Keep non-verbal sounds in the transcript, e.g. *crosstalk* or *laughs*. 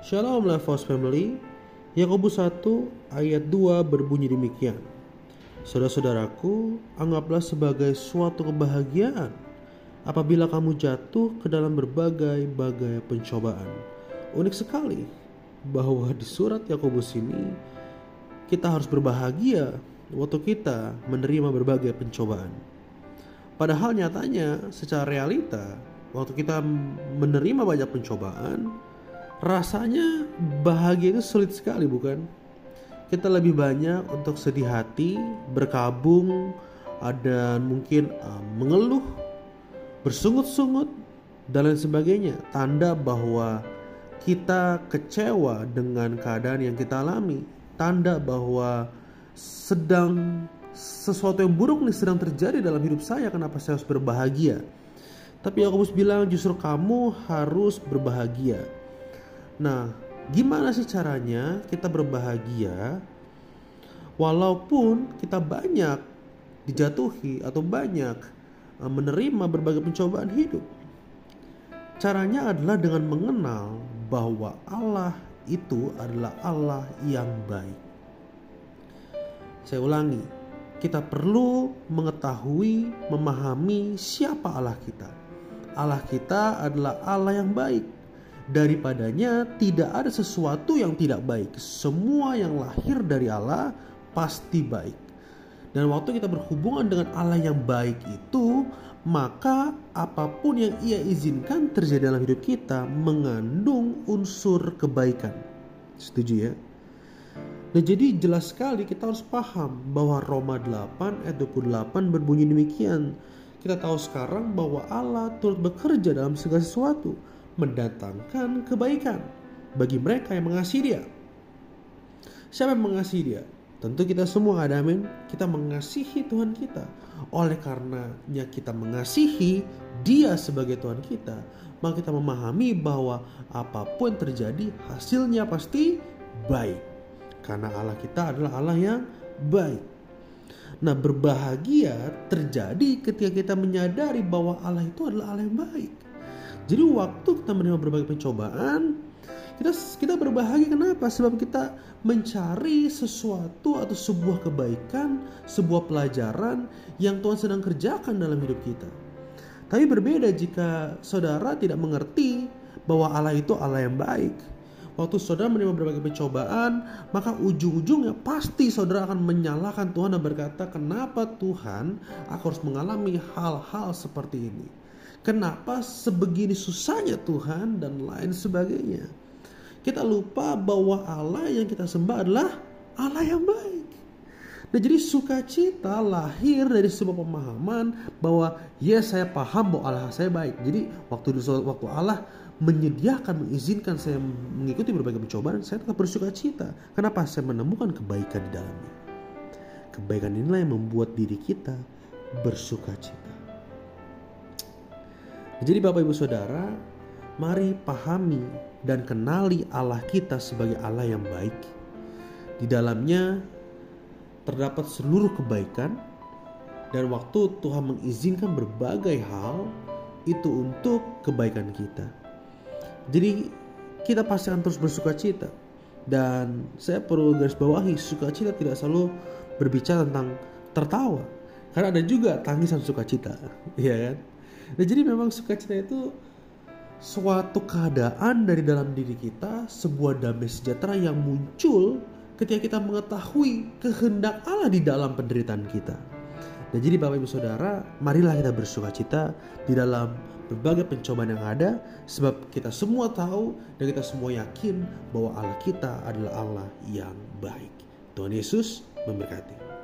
Shalom Levos Family. Yakobus 1 ayat 2 berbunyi demikian. Saudara-saudaraku, anggaplah sebagai suatu kebahagiaan apabila kamu jatuh ke dalam berbagai-bagai pencobaan. Unik sekali bahwa di surat Yakobus ini kita harus berbahagia waktu kita menerima berbagai pencobaan. Padahal nyatanya secara realita waktu kita menerima banyak pencobaan rasanya bahagia itu sulit sekali bukan? Kita lebih banyak untuk sedih hati, berkabung, dan mungkin uh, mengeluh, bersungut-sungut dan lain sebagainya. Tanda bahwa kita kecewa dengan keadaan yang kita alami. Tanda bahwa sedang sesuatu yang buruk nih sedang terjadi dalam hidup saya. Kenapa saya harus berbahagia? Tapi Yakobus bilang justru kamu harus berbahagia. Nah, gimana sih caranya kita berbahagia walaupun kita banyak dijatuhi atau banyak eh, menerima berbagai pencobaan hidup? Caranya adalah dengan mengenal bahwa Allah itu adalah Allah yang baik. Saya ulangi, kita perlu mengetahui, memahami siapa Allah kita. Allah kita adalah Allah yang baik. Daripadanya tidak ada sesuatu yang tidak baik. Semua yang lahir dari Allah pasti baik. Dan waktu kita berhubungan dengan Allah yang baik itu, maka apa pun yang ia izinkan terjadi dalam hidup kita mengandung unsur kebaikan. Setuju ya? Nah jadi jelas sekali kita harus paham bahwa Roma 8 ayat 28 berbunyi demikian. Kita tahu sekarang bahwa Allah turut bekerja dalam segala sesuatu, mendatangkan kebaikan bagi mereka yang mengasihi Dia. Siapa yang mengasihi Dia? Tentu kita semua ada amin. Kita mengasihi Tuhan kita. Oleh karenanya kita mengasihi Dia sebagai Tuhan kita, maka kita memahami bahwa apa pun terjadi hasilnya pasti baik. Karena Allah kita adalah Allah yang baik. Nah, berbahagia terjadi ketika kita menyadari bahwa Allah itu adalah Allah yang baik. Jadi waktu kita menerima berbagai pencobaan, kita kita berbahagia kenapa? Sebab kita mencari sesuatu atau sebuah kebaikan, sebuah pelajaran yang Tuhan sedang kerjakan dalam hidup kita. Tapi berbeda jika saudara tidak mengerti bahwa Allah itu Allah yang baik waktu saudara menerima berbagai pencobaan, maka ujung-ujungnya pasti saudara akan menyalahkan Tuhan dan berkata, "Kenapa Tuhan aku harus mengalami hal-hal seperti ini? Kenapa sebegini susahnya Tuhan dan lain sebagainya?" Kita lupa bahwa Allah yang kita sembah adalah Allah yang baik. Nah jadi sukacita lahir dari sebuah pemahaman bahwa ya saya paham bahwa Allah saya baik. Jadi waktu waktu Allah menyediakan, mengizinkan saya mengikuti berbagai pencobaan, saya tetap bersuka cita. Kenapa? Saya menemukan kebaikan di dalamnya. Kebaikan inilah yang membuat diri kita bersuka cita. Jadi Bapak Ibu Saudara, mari pahami dan kenali Allah kita sebagai Allah yang baik. Di dalamnya terdapat seluruh kebaikan dan waktu Tuhan mengizinkan berbagai hal itu untuk kebaikan kita. Jadi kita pasti akan terus bersuka cita. Dan saya perlu garis bawahi, sukacita tidak selalu berbicara tentang tertawa. Karena ada juga tangisan sukacita, *laughs* ya kan? Nah, jadi memang sukacita itu suatu keadaan dari dalam diri kita, sebuah damai sejahtera yang muncul ketika kita mengetahui kehendak Allah di dalam penderitaan kita. Nah, jadi Bapak Ibu Saudara, marilah kita bersuka cita di dalam berbagai pencobaan yang ada sebab kita semua tahu dan kita semua yakin bahwa Allah kita adalah Allah yang baik. Tuhan Yesus memberkati.